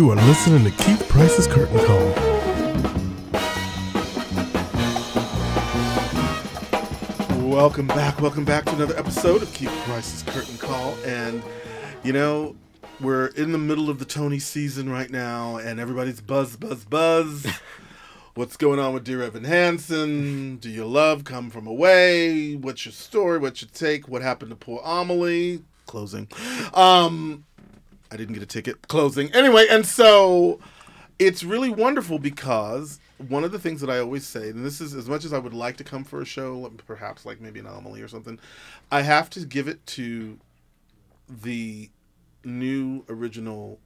You are listening to Keith Price's Curtain Call. Welcome back, welcome back to another episode of Keith Price's Curtain Call. And, you know, we're in the middle of the Tony season right now, and everybody's buzz, buzz, buzz. What's going on with Dear Evan Hansen? Do you love Come From Away? What's your story? What's your take? What happened to poor Amelie? Closing. Um, I didn't get a ticket. Closing. Anyway, and so it's really wonderful because one of the things that I always say, and this is as much as I would like to come for a show, perhaps like maybe an anomaly or something, I have to give it to the new original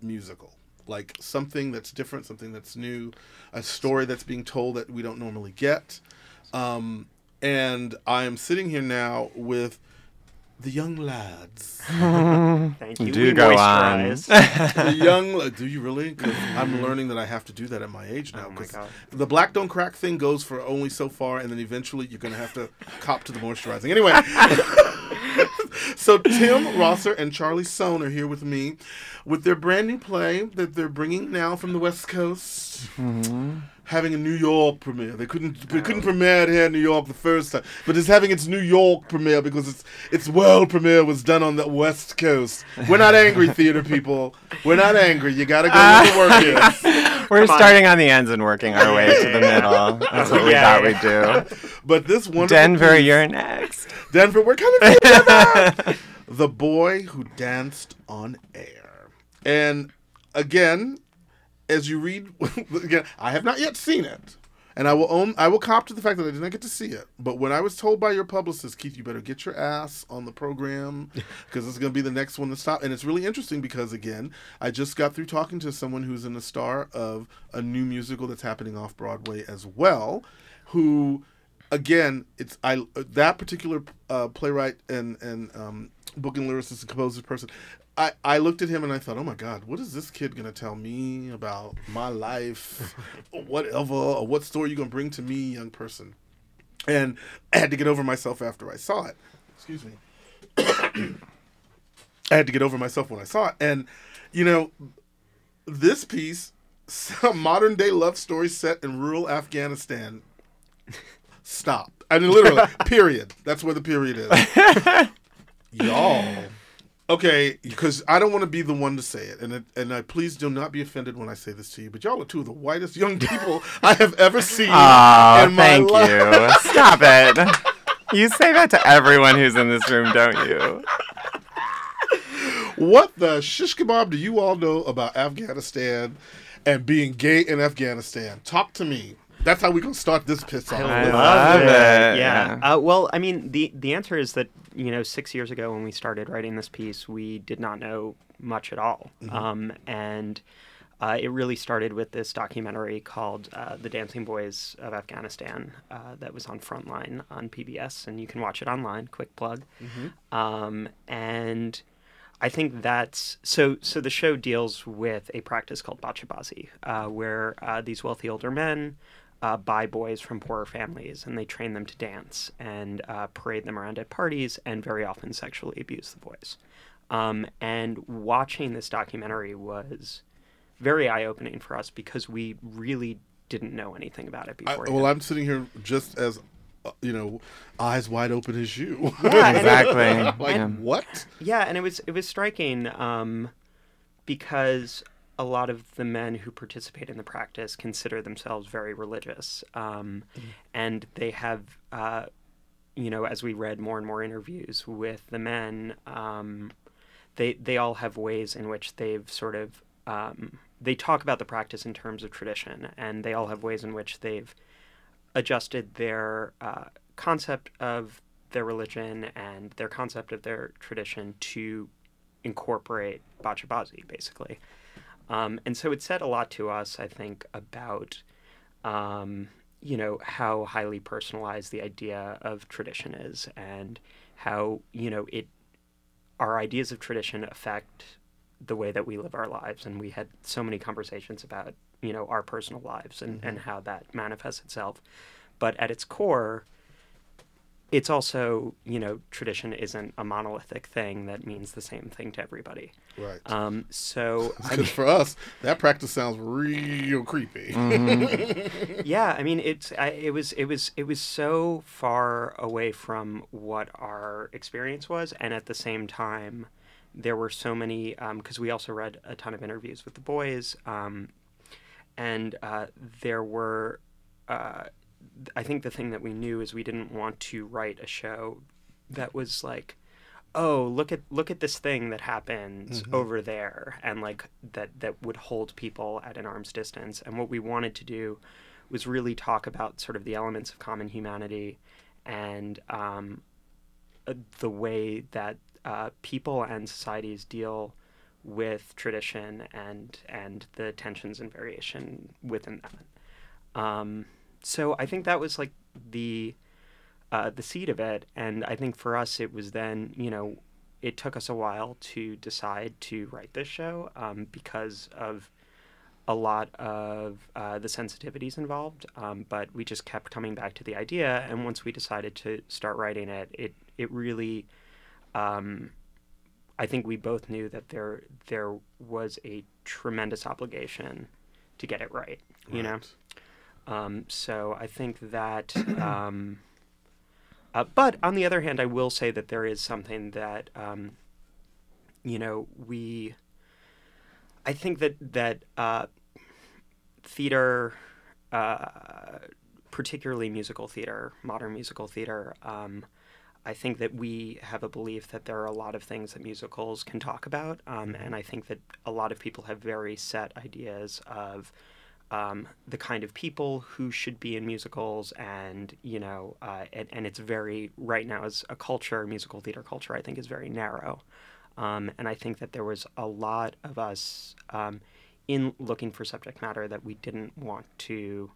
musical. Like something that's different, something that's new, a story that's being told that we don't normally get. Um, and I am sitting here now with the young lads. Thank you. Do We go on. the young, la- do you really? 'Cause I'm learning that I have to do that at my age oh now. Oh my 'cause God. The black don't crack thing goes for only so far, and then eventually you're gonna have to cop to the moisturizing. Anyway, so Tim Rosser and Charlie Sohne are here with me with their brand new play that they're bringing now from the West Coast. Mm-hmm. Having a New York premiere. They couldn't they couldn't premiere it here in New York the first time, but it's having its New York premiere because its its world premiere was done on the West Coast. We're not angry, theater people. We're not angry. You gotta go where the work ah. is. We're Come starting on the ends and working our way to the middle. That's what we Yeah, thought yeah. we'd do. But this one Denver, piece- you're next. Denver, we're coming together. the boy who danced on air, and again, as you read, again, I have not yet seen it, and I will own, I will cop to the fact that I did not get to see it. But when I was told by your publicist, Keith, you better get your ass on the program because it's going to be the next one to stop. And it's really interesting because again, I just got through talking to someone who's in the star of a new musical that's happening off Broadway as well, who again, it's I that particular uh, playwright and and um, book and lyricist and composer person. I, I looked at him and I thought, oh my God, what is this kid gonna tell me about my life, or whatever, or what story you gonna bring to me, young person? And I had to get over myself after I saw it. Excuse me. I had to get over myself when I saw it, and you know, this piece, modern day love story set in rural Afghanistan. Stop. I mean, literally, period. That's where the period is. Y'all. Okay, because I don't want to be the one to say it, and it, and I please do not be offended when I say this to you. But y'all are two of the whitest young people I have ever seen Aw, in my thank life. you. Stop it. You say that to everyone who's in this room, don't you? What the shish kebab do you all know about Afghanistan and being gay in Afghanistan? Talk to me. That's how we gonna start this piss off. I love it. Yeah. Yeah. Uh, well, I mean, the the answer is that you know, six years ago when we started writing this piece, we did not know much at all, um, and uh, it really started with this documentary called uh, "The Dancing Boys of Afghanistan" uh, that was on Frontline on PBS, and you can watch it online. Quick plug. Um, and I think that's so. So the show deals with a practice called bachabazi, uh, where uh, these wealthy older men uh, buy boys from poorer families and they train them to dance and uh, parade them around at parties and very often sexually abuse the boys. Um, and watching this documentary was very eye opening for us because we really didn't know anything about it I, before. well, I'm sitting here just as uh, you know, eyes wide open as you. Yeah, Exactly. like Yeah. what? Yeah, and it was it was striking um, because a lot of the men who participate in the practice consider themselves very religious, um, and they have, uh, you know, as we read more and more interviews with the men, um, they they all have ways in which they've sort of um, they talk about the practice in terms of tradition, and they all have ways in which they've adjusted their uh, concept of their religion and their concept of their tradition to incorporate bachabazi, basically. Um, and so it said a lot to us, I think, about um, you know how highly personalized the idea of tradition is, and how you know it our ideas of tradition affect the way that we live our lives. And we had so many conversations about you know our personal lives and, and how that manifests itself. But at its core, it's also you know tradition isn't a monolithic thing that means the same thing to everybody. Right. Um, so I Because for us, that practice sounds real creepy. yeah, I mean it's I, it was it was it was so far away from what our experience was, and at the same time, there were so many because we also read a ton of interviews with the boys, um, and uh, there were. Uh, I think the thing that we knew is we didn't want to write a show that was like, oh, look at look at this thing that happens over there, and like that that would hold people at an arm's distance. And what we wanted to do was really talk about sort of the elements of common humanity and um, uh, the way that uh, people and societies deal with tradition and and the tensions and variation within that. Um, so I think that was like the uh, the seed of it, and I think for us it was then you know it took us a while to decide to write this show um, because of a lot of uh, the sensitivities involved, um, but we just kept coming back to the idea, and once we decided to start writing it, it it really. Um, I think we both knew that there there was a tremendous obligation to get it right. You know, um, so I think that. Um, uh, but on the other hand, I will say that there is something that, um, you know, we. I think that that uh, theater, uh, particularly musical theater, modern musical theater, um, I think that we have a belief that there are a lot of things that musicals can talk about, um, and I think that a lot of people have very set ideas of um, the kind of people who should be in musicals, and you know, uh, and, and it's very right now as a culture, musical theater culture, I think is very narrow, um, and I think that there was a lot of us um, in looking for subject matter that we didn't want to,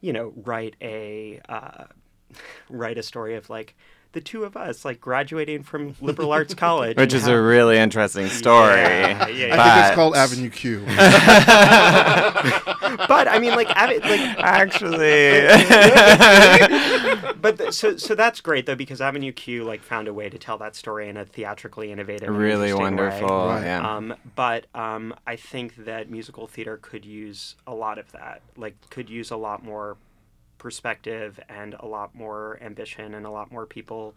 you know, write a uh, write a story of like the two of us like graduating from liberal arts college Which is how- a really interesting story. Yeah, yeah, yeah. I think it's called Avenue Q. but I mean, like, Avi- like, Actually, but th- so so that's great though because Avenue Q like found a way to tell that story in a theatrically innovative, and really interesting way. wonderful. Right. Yeah. Um, but um, I think that musical theater could use a lot of that. Like, could use a lot more perspective and a lot more ambition and a lot more people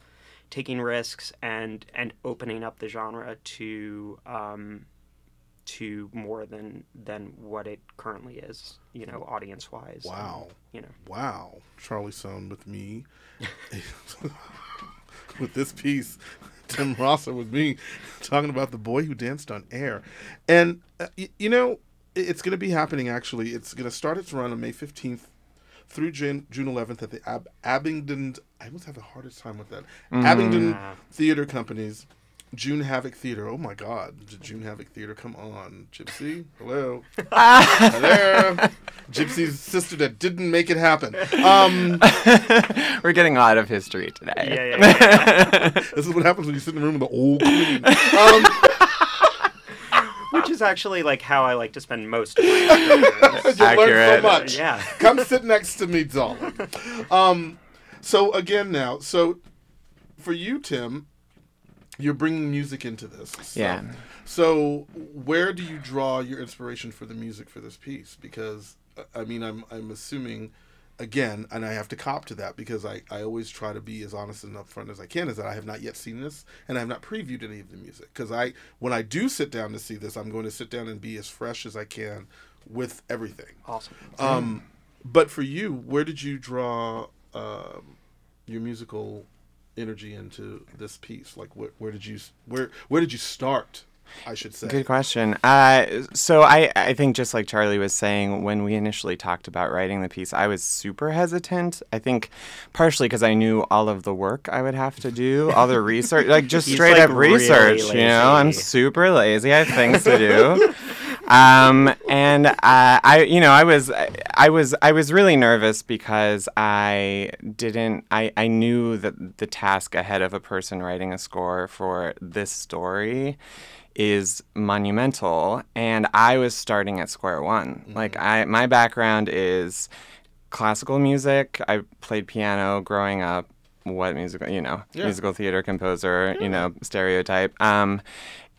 taking risks and and opening up the genre to um, to more than than what it currently is. You know, audience wise. Wow. You know. Wow. Charlie Sohne with me. with this piece. Tim Rosser with me talking about the boy who danced on air. And, uh, y- you know, it's going to be happening actually. It's going to start its run on May 15th through June, June 11th at the Ab- Abingdon. I always have the hardest time with that. Abingdon Theater Company's June Havoc Theater. Oh my God. J- June Havoc Theater. Come on. Gypsy. Hello. Hello. There. Gypsy's sister that didn't make it happen. Um, We're getting a lot of history today. Yeah, yeah, yeah. this is what happens when you sit in the room with the old queen. Um, Which is actually like how I like to spend most of my afternoons. you learn so much. Yeah. Come sit next to me, darling. Um, so again, now, so for you, Tim, you're bringing music into this. So, Yeah. So where do you draw your inspiration for the music for this piece? Because I mean, I'm I'm assuming. Again, and I have to cop to that because I, I always try to be as honest and upfront as I can. Is that I have not yet seen this and I have not previewed any of the music because I when I do sit down to see this, I'm going to sit down and be as fresh as I can with everything. Awesome. Um, but for you, where did you draw um, your musical energy into this piece? Like, where, where did you where where did you start? I should say. Good question. Uh, so I, I think just like Charlie was saying, when we initially talked about writing the piece, I was super hesitant. I think partially because I knew all of the work I would have to do, all the research, like just He's, straight like, up really research. You know, I'm super lazy. I have things to do. um, and uh, I, you know, I was, I was, I was really nervous because I didn't, I, I knew that the task ahead of a person writing a score for this story is monumental and i was starting at square one like i my background is classical music i played piano growing up what musical, you know, Yeah. musical theater composer, you know, stereotype. Um,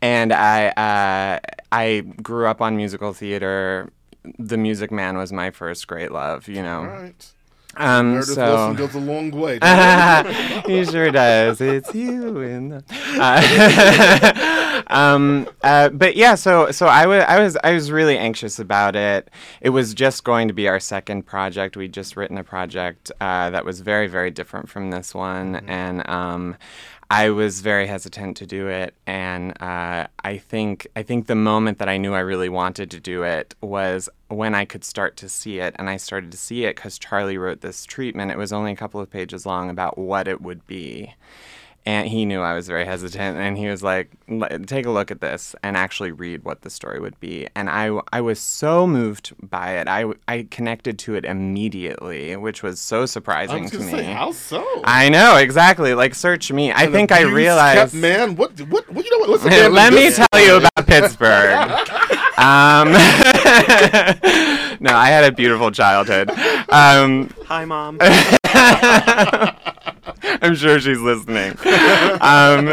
and I uh, I grew up on musical theater. The Music Man was my first great love, you know. All right. Um, Meredith so Willson goes a long way. he sure does. It's you in the. Uh, um, uh, but yeah, so so I was I was I was really anxious about it. It was just going to be our second project. We'd just written a project uh, that was very very different from this one, and um, I was very hesitant to do it, and uh, I think I think the moment that I knew I really wanted to do it was when I could start to see it, and I started to see it because Charlie wrote this treatment. It was only a couple of pages long about what it would be, and he knew I was very hesitant, and he was like, "Take a look at this and actually read what the story would be." And I I was so moved by it. I I connected to it immediately, which was so I surprising was to me. say, how so? I know exactly. Like, search me. I think I realized. kept man. What? What? What? You know what? Let's Let me this. tell you about Pittsburgh. Um, no, I had a beautiful childhood. Um, Hi, mom. I'm sure she's listening. Um,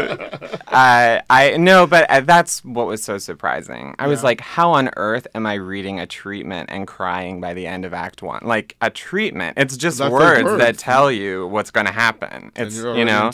I, I no, but uh, that's what was so surprising. I was like, how on earth am I reading a treatment and crying by the end of Act One? Like a treatment, it's just That's words, like that tell you what's going to happen. It's you know.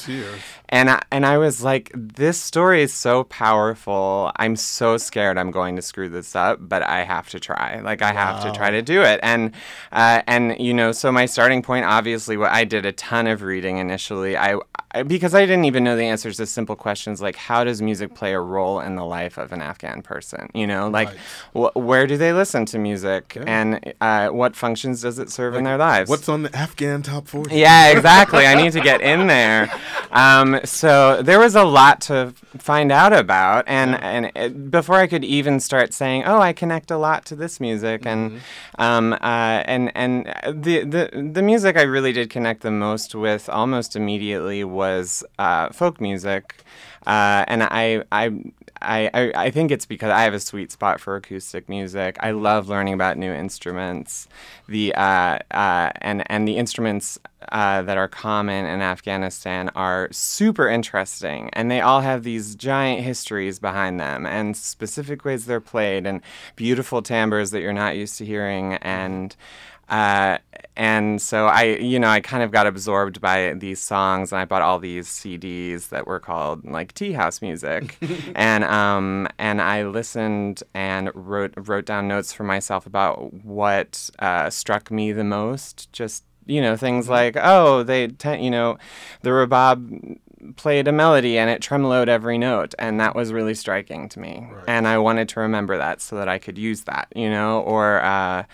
And I, and I was like, this story is so powerful. I'm so scared I'm going to screw this up, but I have to try. Like I have to try to do it. And uh, and you know, so my starting point, obviously, what I did a ton of reading initially. I, I because I didn't even know the answers to simple questions like how does music play a role in the life of an Afghan person? You know, like Right. wh- where do they listen to music, and uh, what functions does it serve in their lives? What's on the Afghan top forty? Yeah, exactly. I need to get in there. Um, so there was a lot to find out about, and and it, before I could even start saying, "Oh, I connect a lot to this music," and um, uh, and and the the the music I really did connect the most with almost immediately was uh, folk music, uh, and I I. I, I, think it's because I have a sweet spot for acoustic music. I love learning about new instruments, the uh, uh, and and the instruments uh, that are common in Afghanistan are super interesting, and they all have these giant histories behind them, and specific ways they're played, and beautiful timbres that you're not used to hearing, and uh, and so I, you know, I kind of got absorbed by these songs, and I bought all these CDs that were called like tea house music, and um, and I listened and wrote wrote down notes for myself about what uh, struck me the most. Just you know, things like oh, they, te- you know, the rebab played a melody and it tremoloed every note and that was really striking to me. And i wanted to remember that so that i could use that you know? Or uh,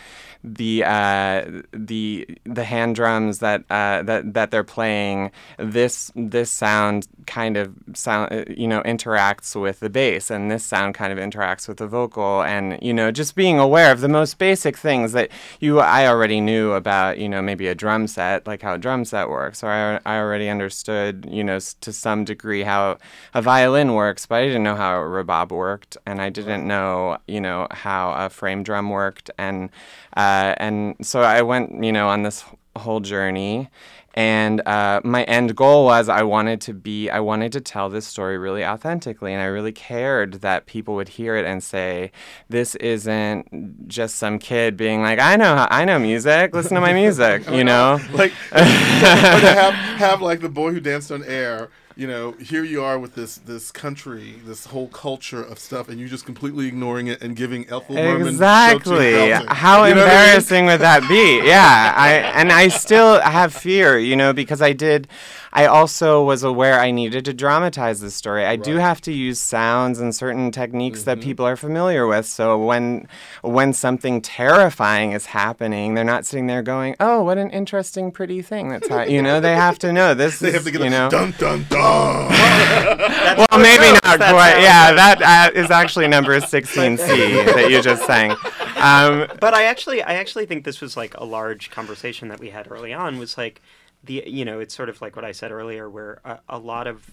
the uh, the the hand drums that uh, that that they're playing this this sound kind of sound uh, you know interacts with the bass and this sound kind of interacts with the vocal and you know just being aware of the most basic things that you I already knew about you know maybe a drum set like how a drum set works or I, I already understood you know s- to some degree how a violin works but I didn't know how a rebab worked and I didn't know you know how a frame drum worked and uh, and so I went you know on this whole journey and uh, my end goal was I wanted to be I wanted to tell this story really authentically and I really cared that people would hear it and say this isn't just some kid being like I know how, I know music listen to my music you know? Like have have like the boy who danced on air you know here you are with this this country this whole culture of stuff and you're just completely ignoring it and giving Ethel Merman Exactly. belting. How You know what I mean? embarrassing would that be? Yeah. I and I still have fear, you know, because I did I also was aware I needed to dramatize this story. I do have to use sounds and certain techniques that Mm-hmm. people are familiar with. So when when something terrifying is happening, they're not sitting there going, "Oh, what an interesting pretty thing that's how you know, they have to know this they is, have to get you a know. dun dun dun Well, maybe not That's quite. Yeah, that uh, is actually number 16C that you just sang. Um, but I actually I actually think this was like a large conversation that we had early on was like the you know it's sort of like what I said earlier where a, a lot of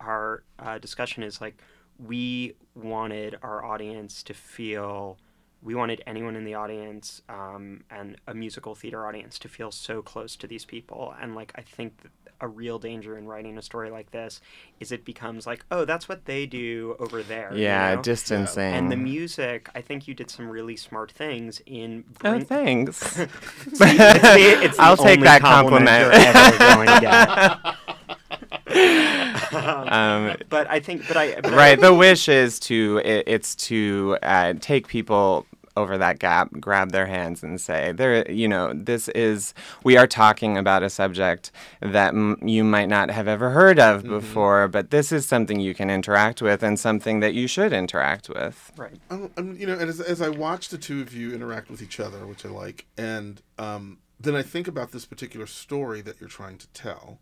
our uh, discussion is like we wanted our audience to feel we wanted anyone in the audience um, and a musical theater audience to feel so close to these people. And like I think that a real danger in writing a story like this is it becomes like, oh, that's what they do over there. you Yeah, know? distancing. And the music, I think you did some really smart things in. Oh, thanks. See, it's the- it's the I'll take that compliment compliment. you're going to get. um, But I think, but I but I- right. The wish is to it, it's to uh, take people over that gap, grab their hands, and say, "There, you know, this is we are talking about a subject that m- you might not have ever heard of before, but this is something you can interact with and something that you should interact with." right. I'm, I'm, you know, and as, as I watch the two of you interact with each other, which I like, and um, then I think about this particular story that you're trying to tell,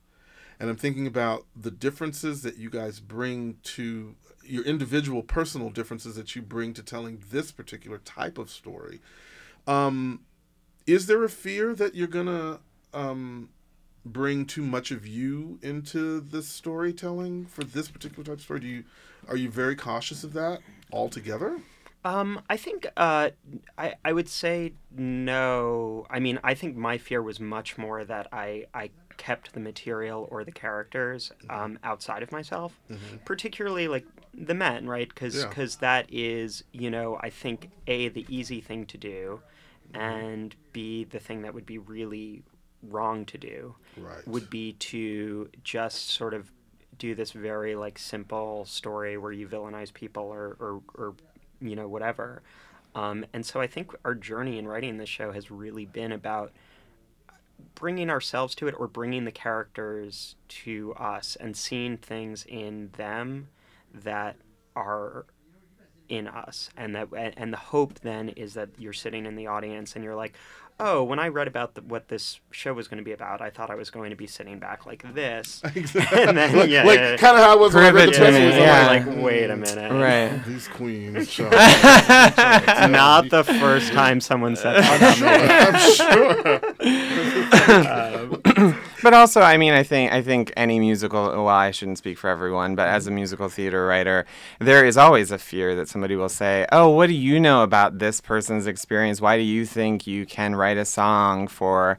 and I'm thinking about the differences that you guys bring to your individual personal differences that you bring to telling this particular type of story. Um, is there a fear that you're gonna um, bring too much of you into this storytelling for this particular type of story? Do you are you very cautious of that altogether? Um, I think uh, I I would say no. I mean, I think my fear was much more that I I kept the material or the characters um, outside of myself, particularly like the men, right? Because Yeah. that is you know I think a the easy thing to do, and b the thing that would be really wrong to do Right. would be to just sort of do this very like simple story where you villainize people or or, or you know whatever. Um, and so i think our journey in writing this show has really been about bringing ourselves to it or bringing the characters to us and seeing things in them that are in us and that and the hope then is that you're sitting in the audience and you're like oh when i read about the, what this show was going to be about i thought i was going to be sitting back like this and then like, yeah, like yeah, kind of how it was when I read the Prove it press release. I'm yeah. like, like wait a minute Right. These queens. Sean. not the first time someone said that about me. I'm sure. But also, I mean, I think I think any musical. Well, I shouldn't speak for everyone, but as a mm-hmm. musical theater writer, there is always a fear that somebody will say, "Oh, what do you know about this person's experience? Why do you think you can write a song for?"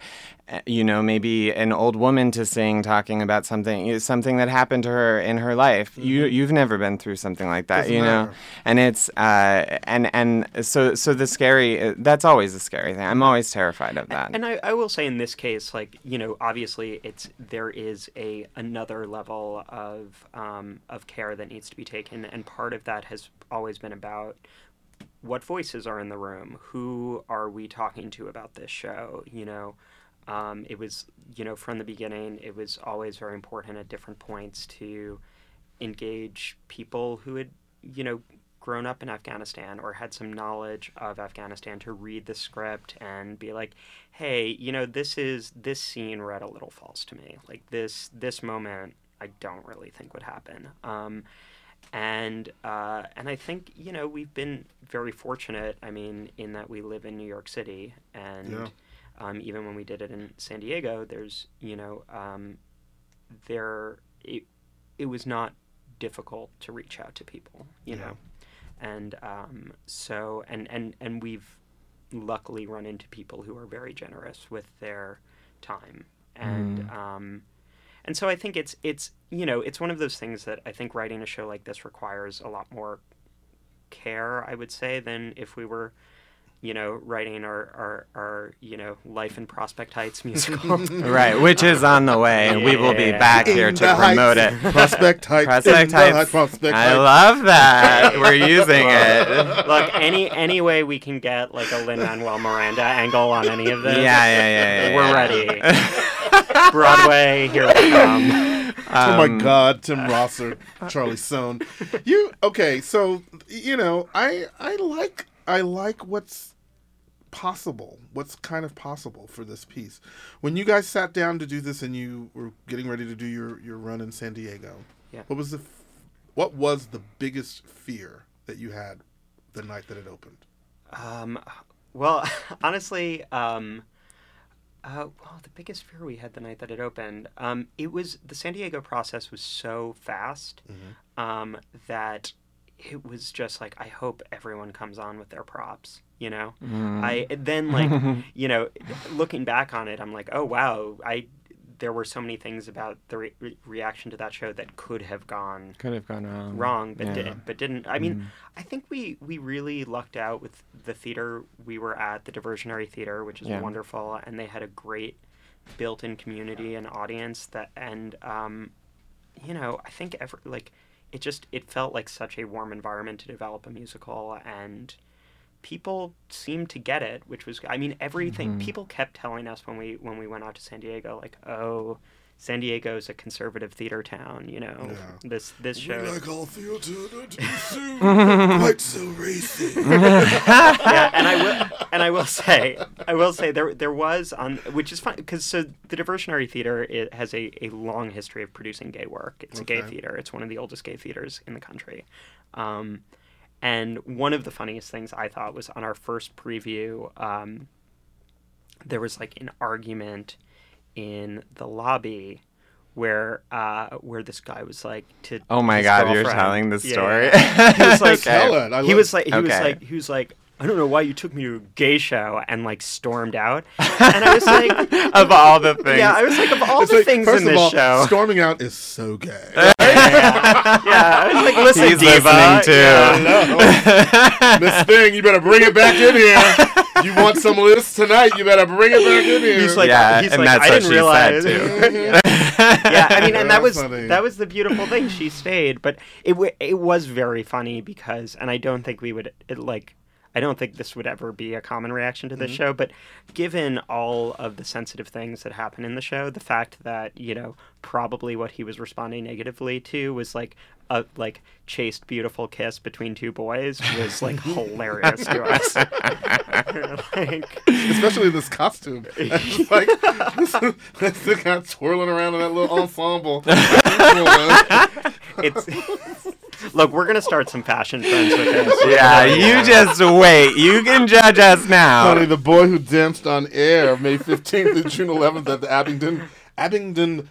You know, maybe an old woman to sing talking about something something that happened to her in her life. You you've never been through something like that, Doesn't you know. matter. And it's uh and and so so the scary uh, that's always a scary thing. I'm always terrified of that. And I, I will say in this case, like you know, obviously it's there is a another level of um, of care that needs to be taken, and part of that has always been about what voices are in the room, who are we talking to about this show, you know. Um, it was, you know, from the beginning, it was always very important at different points to engage people who had, you know, grown up in Afghanistan or had some knowledge of Afghanistan to read the script and be like, hey, you know, this is this scene read a little false to me. Like this this moment, I don't really think would happen. Um, and uh, and I think you know we've been very fortunate. I mean, in that we live in New York City, and Yeah. Um, even when we did it in San Diego, there's you know um, there it, it was not difficult to reach out to people, you Yeah. know, and um, so and and and we've luckily run into people who are very generous with their time. And um, and so I think it's it's you know it's one of those things that I think writing a show like this requires a lot more care I would say than if we were you know writing our our, our you know life in Prospect Heights musical Right, which is on the way, and we will be Yeah. back here In to the promote Heights. it. Prospect Heights. Prospect Heights. Heights, Prospect I Heights. love that. We're using it. Look, any any way we can get like a Lin Manuel Miranda angle on any of this, Yeah, yeah, yeah, yeah. we're yeah. ready. Broadway, here we come. oh Um, my God, Tim Rosser, Charlie Sohne. You okay? So you know, I I like I like what's possible. What's kind of possible for this piece? When you guys sat down to do this and you were getting ready to do your your run in San Diego, Yeah. what was the f- what was the biggest fear that you had the night that it opened? Um, well, honestly, um, uh, well, the biggest fear we had the night that it opened, um, it was the San Diego process was so fast um, that it was just like I hope everyone comes on with their props. You know, I then like you know looking back on it, I'm like, oh wow, I there were so many things about the re- re- reaction to that show that could have gone Could have gone wrong. wrong, but Yeah. didn't. But didn't. I mean, I think we we really lucked out with the theater we were at, the Diversionary Theater, which is Yeah. wonderful, and they had a great built-in community and audience that, and um, you know, I think ever like it just it felt like such a warm environment to develop a musical and people seemed to get it which was i mean everything mm-hmm. people kept telling us when we when we went out to san diego like oh san diego's a conservative theater town you know Yeah. this this We show like all theater not to be quite so racy. yeah, and I will, and I will say, I will say there there was on which is fun because so the Diversionary Theater it has a, a long history of producing gay work. It's a gay theater. It's one of the oldest gay theaters in the country. Um, and one of the funniest things I thought was on our first preview, um, there was like an argument in the lobby where uh, where this guy was like to Oh my his God, you're telling the Yeah, story. yeah. He was like, Okay. I he was like he was like he was like I don't know why you took me to a gay show and like stormed out. And I was like of all the things. Yeah, I was like of all It's the like, things first in of this all, show. storming out is so gay. yeah, I was like, listen, He's diva. listening too. Yeah. Miss Thing, you better bring it back in here. You want some of this tonight? You better bring it back in here. He's like, Yeah, he's and like, that's I what didn't she realize. said, yeah, I mean, and that was funny. that was the beautiful thing. She stayed, but it w- it was very funny because, and I don't think we would it, like. I don't think this would ever be a common reaction to this Mm-hmm. show, but given all of the sensitive things that happen in the show, the fact that you know probably what he was responding negatively to was like a like chaste, beautiful kiss between two boys was like hilarious to us. like, Especially this costume. It's like, this, this guy twirling around in that little ensemble. it's look, we're gonna start some fashion trends with this. yeah, you just wait. You can judge us now. Honey, the boy who danced on air May 15th and June 11th at the Abingdon Abingdon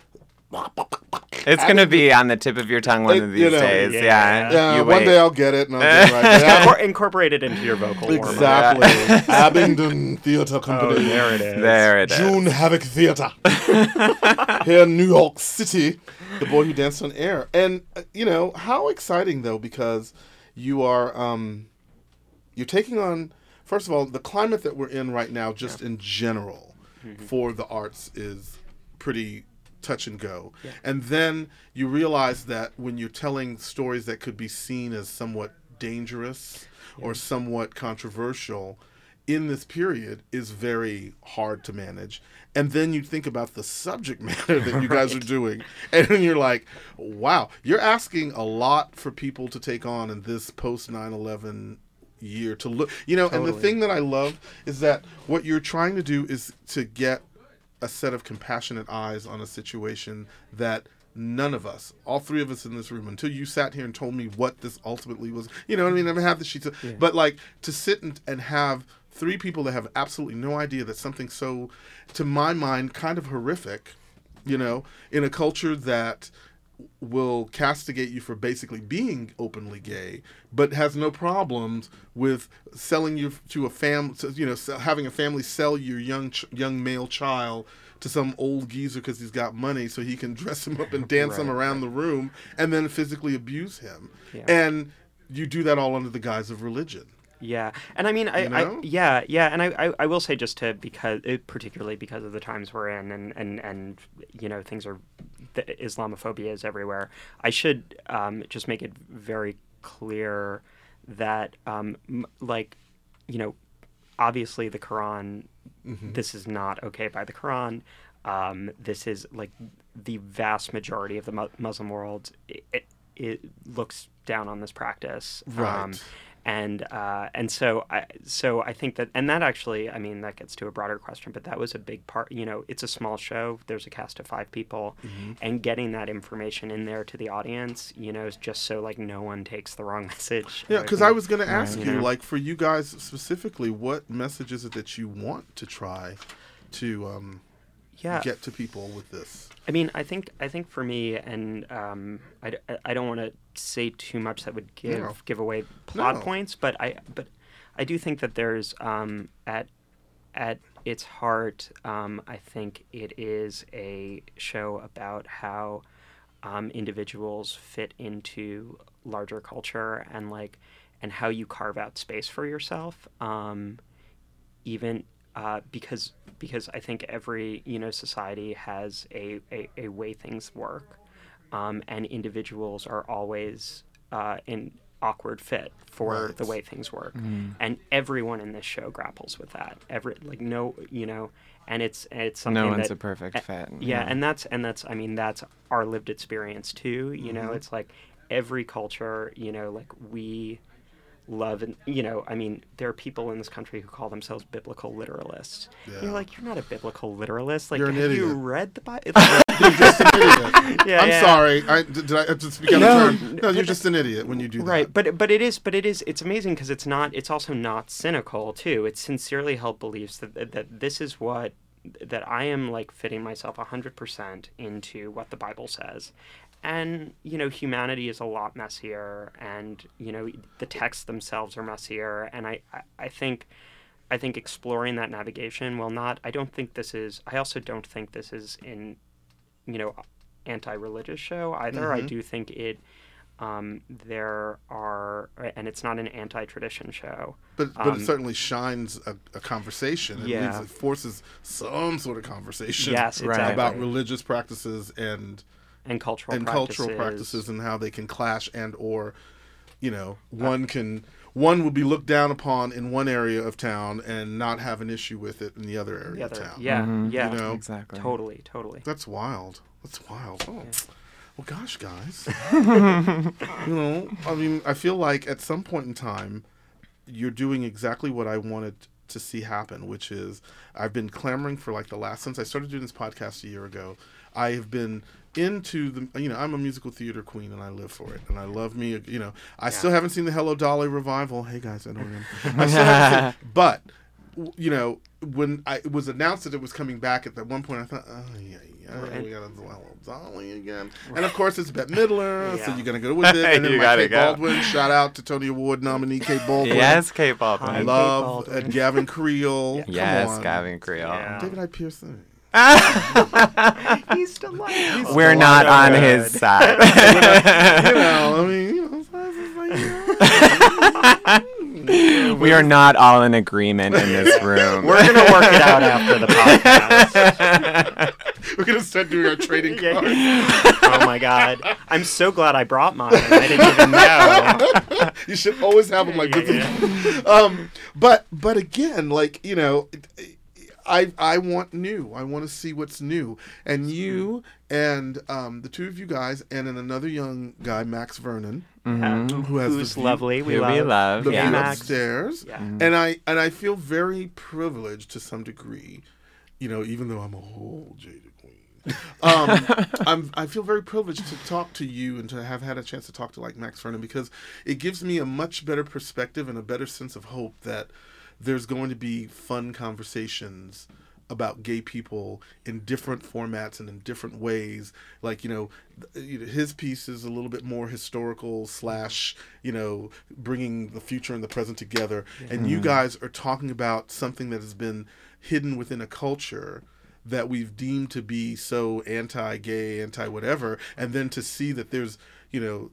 It's gonna be on the tip of your tongue one It- of you these know, days. yeah. Yeah. Yeah, one wait. day I'll get it and I'll get it right. Yeah, Incor- incorporate it into your vocal warm-up. exactly. Abingdon Theatre Company. Oh, there it is. There it is. June Havoc Theater here in New York City. The boy who danced on air, and uh, you know how exciting though because you are um, you're taking on first of all the climate that we're in right now, just in general, Mm-hmm. for the arts is pretty touch and go, and then you realize that when you're telling stories that could be seen as somewhat dangerous or somewhat controversial in this period is very hard to manage. And then you think about the subject matter that you guys are doing, and then you're like, wow, you're asking a lot for people to take on in this post 9 11 year to look, you know, and the thing that I love is that what you're trying to do is to get a set of compassionate eyes on a situation that none of us, all three of us in this room, until you sat here and told me what this ultimately was, you know what I mean? I've the sheets, of, but like to sit and, and have three people that have absolutely no idea that something so, to my mind, kind of horrific, you know, in a culture that will castigate you for basically being openly gay, but has no problems with selling you to a fam, you know, having a family sell your young ch- young male child to some old geezer because he's got money, so he can dress him up and dance him Right, around the room, and then physically abuse him, Yeah. and you do that all under the guise of religion. Yeah, and I mean, I, You know? I yeah, yeah, and I, I, I will say just to because particularly because of the times we're in, and and and you know things are, Islamophobia is everywhere. I should um, just make it very clear that um, like, you know, obviously the Quran, this is not okay by the Quran. Um, this is like the vast majority of the mu- Muslim world. It, it, it looks down on this practice. Um, Right. And uh, and so I so I think that and that actually I mean that gets to a broader question, but that was a big part. You know, it's a small show. There's a cast of five people, Mm-hmm. and getting that information in there to the audience, you know, is just so like no one takes the wrong message. Yeah, because I was going to ask You you, know? like, for you guys specifically, what message is it that you want to try to um, yeah. get to people with this? I mean, I think I think for me, and um, I, I don't want to say too much that would give No. give away plot No. points, but I but I do think that there's um, at at its heart, um, I think it is a show about how um, individuals fit into larger culture and like and how you carve out space for yourself. Um, even uh, because because I think every you know society has a, a, a way things work, um, and individuals are always uh, in awkward fit for Right. the way things work, and everyone in this show grapples with that. Every like no you know, and it's it's something no one's that a perfect uh, fit. yeah, and that's and that's I mean that's our lived experience too. You know, it's like every culture. You know, like we love and you know i mean there are people in this country who call themselves biblical literalists Yeah. you're like you're not a biblical literalist like You're an have you read the bible You're just an idiot. Yeah, I'm yeah. sorry. I, did, I just speak out No? No, you're but- just an idiot when you do that. right but but it is but it is it's amazing because it's not it's also not cynical too it's sincerely held beliefs that that, that this is what that i am like fitting myself 100% into what the bible says and you know humanity is a lot messier and you know the texts themselves are messier. And i i, I think i think exploring that navigation will not i don't think this is i also don't think this is in you know anti-religious show either. I do think it um, there are and it's not an anti-tradition show. But but Um, it certainly shines a, a conversation. It, Yeah. leads, it forces some sort of conversation yes exactly. about religious practices and and cultural and practices. cultural practices and how they can clash and or you know one can one would be looked down upon in one area of town and not have an issue with it in the other area the of town. yeah Mhm. yeah You know? exactly. totally totally That's wild. That's wild. Oh. Yeah. Well, gosh, guys. you know, I mean, I feel like at some point in time, you're doing exactly what I wanted to see happen, which is I've been clamoring for like the last since I started doing this podcast a year ago. I have been into the you know I'm a musical theater queen and I live for it and I love me you know I still haven't seen the Hello Dolly revival. Hey guys, I know him. I still haven't seen, but you know when I, it was announced that it was coming back at that one point I thought oh yeah yeah Right. we got a Hello Dolly again and of course it's Bette Midler so you're gonna go with it and then You gotta Kate go. Baldwin shout out to Tony Award nominee Kate Baldwin Yes, Kate I Baldwin. Hi. Kate love Baldwin. and Gavin Creel Come Yes, on. Gavin Creel. Yeah. David Hyde Pierce he's delightful We're not on good. his side. you know I mean you know it's like, you know. we are not all in agreement in this room. we're gonna work it out after the podcast we're gonna start doing our trading Yeah. cards oh my god i'm so glad i brought mine i didn't even know you should always have them like Yeah, this. um but but again like you know I, I want new. I want to see what's new. And you and um, the two of you guys, and then another young guy, Max Vernon, Mhm. who has who's the view- lovely we love, we love, the yeah. view Max. upstairs. yeah And I and I feel very privileged to some degree, you know, even though I'm a whole jaded queen. Um, I'm I feel very privileged to talk to you and to have had a chance to talk to like Max Vernon because it gives me a much better perspective and a better sense of hope that there's going to be fun conversations about gay people in different formats and in different ways. Like you know you know, his piece is a little bit more historical slash you know bringing the future and the present together. And you mm-hmm. guys are talking about something that has been hidden within a culture that we've deemed to be so anti-gay anti-whatever. And then to see that there's you know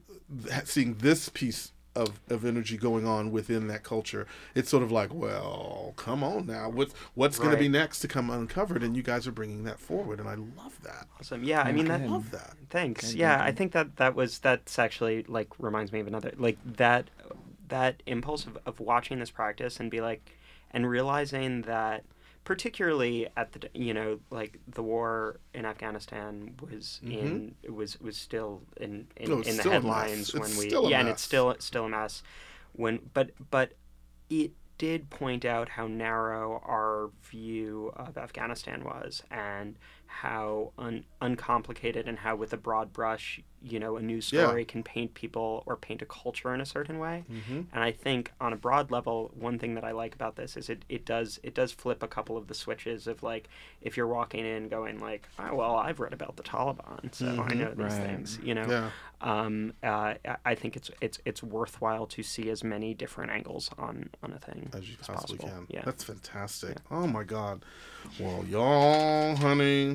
seeing this piece of, of energy going on within that culture. It's sort of like well come on now. What's what's going to be next to come uncovered? And you guys are bringing that forward and i love that. Awesome. Yeah i mean that i love that. Thanks. Good, yeah, good, I think that that was that's actually like reminds me of another like that that impulse of, of watching this practice and be like and realizing that particularly at the you know like the war in Afghanistan was in was was still in in, No, Mm-hmm. in the still a mess. headlines when It's we still a yeah and it's still still a mess when but but it did point out how narrow our view of Afghanistan was and how un- uncomplicated and how with a broad brush you know a news Yeah. story can paint people or paint a culture in a certain way Mm-hmm. and i think on a broad level one thing that i like about this is it, it does it does flip a couple of the switches of like if you're walking in going like oh well i've read about the taliban so i know these Right. things you know Yeah. um, uh, I- think it's it's it's worthwhile to see as many different angles on on a thing As you as possibly possible. can. Yeah. That's fantastic. Oh my God. Well, y'all, honey.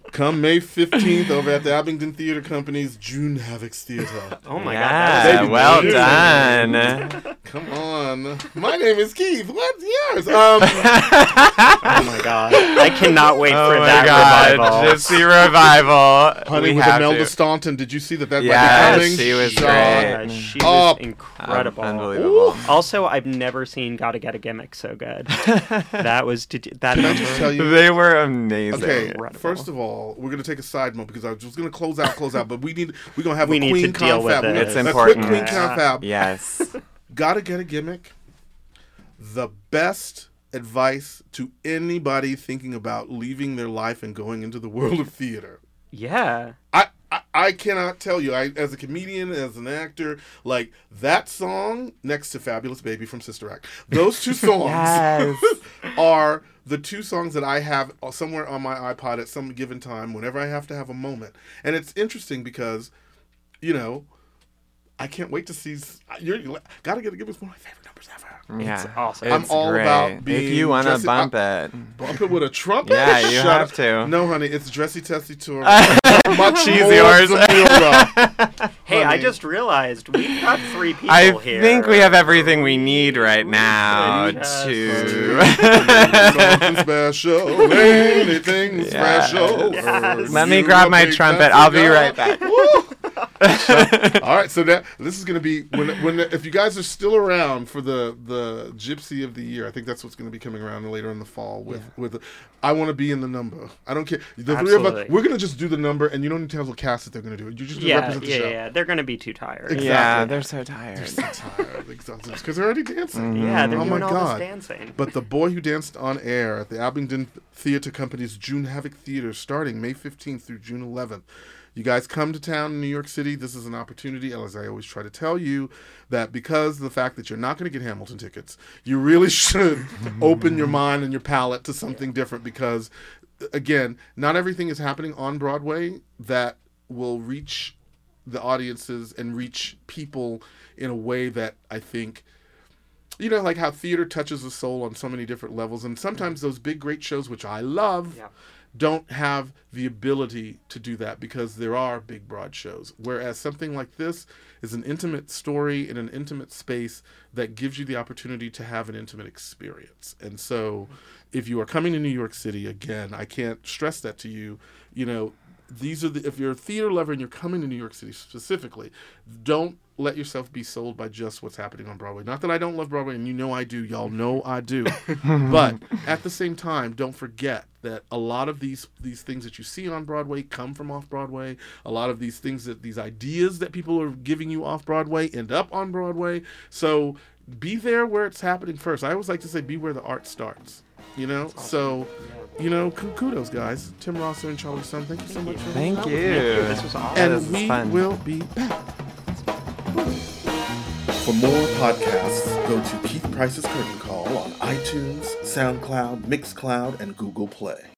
Come May 15th over at the Abingdon Theater Company's June Havocs Theater. oh my yeah, god, well baby. done. Come on. My name is Keith. What's yours? Um, oh my god, I cannot wait oh for my that god, revival. Gypsy revival. honey we with have Imelda to. Staunton. Did you see that that Yes, might be coming? she was Shut great. She up. was Um, incredible. unbelievable. Also, I've never seen "Gotta Get a Gimmick" so good. that was did you, that Can I number. just tell you? They were amazing. Okay, Incredible. first of all, we're gonna take a side note because I was just gonna close out, close out, but we need we're gonna have We a need queen to deal with confab. it. We're It's gonna- a important. quick queen confab. Yes. Gotta get a gimmick. The best advice to anybody thinking about leaving their life and going into the world of theater. Yeah, I, I, I cannot tell you. I as a comedian, as an actor, like that song next to "Fabulous Baby" from Sister Act. Those two songs Yes. are the two songs that I have uh, somewhere on my iPod at some given time whenever I have to have a moment. And it's interesting because, you know, I can't wait to see. You're gotta get a give us one of my favorite numbers ever. Yeah. It's awesome. I'm It's all great. about If you want to Jesse- bump it. Bump it with a trumpet. Yeah, you Shut have up. to. No, honey, it's Dressy Tessie Tura. Much She's more yours. Zamora. Hey, I Honey. just realized we've got three people I here. think we have everything we need right now Just to. Special, anything Yes. special. Yes. Let me grab my trumpet. I'll be guy. right back. All right, so that this is going to be when when if you guys are still around for the the Gypsy of the Year, I think that's what's going to be coming around later in the fall with with. I want to be in the number. I don't care. The three of Absolutely. us, we're going to just do the number, and you don't need to tell the cast that they're going to do it. You just Yeah, represent the yeah, show. yeah. They're gonna be too tired. Exactly. Yeah, they're so tired. They're So tired, exhausted, because they're already dancing. Mm-hmm. Yeah, they're Oh my doing all God. this dancing. But the boy who danced on air at the Abingdon Theater Company's June Havoc Theater, starting May 15th through June 11th. You guys come to town in New York City. This is an opportunity, as I always try to tell you, that because the fact that you're not going to get Hamilton tickets, you really should open your mind and your palate to something different. Because, again, not everything is happening on Broadway that will reach the audiences and reach people in a way that I think you know, like how theater touches the soul on so many different levels, and sometimes those big, great shows, which I love, Yeah. don't have the ability to do that because there are big, broad shows. Whereas something like this is an intimate story in an intimate space that gives you the opportunity to have an intimate experience. And so, if you are coming to New York City, again, I can't stress that to you, you know, these are the if you're a theater lover and you're coming to New York City specifically, don't let yourself be sold by just what's happening on Broadway. Not that I don't love Broadway, and you know I do. Y'all know I do. but at the same time, don't forget that a lot of these these things that you see on Broadway come from off Broadway. A lot of these things that these ideas that people are giving you off Broadway end up on Broadway. So be there where it's happening first. I always like to say, be where the art starts. You know, so you know, ku- kudos, guys. Tim Rosser and Charlie Sohne, thank you so much for Thank you. This was awesome. And we fun. will be back. For more podcasts, go to Keith Price's Curtain Call on iTunes, SoundCloud, Mixcloud, and Google Play.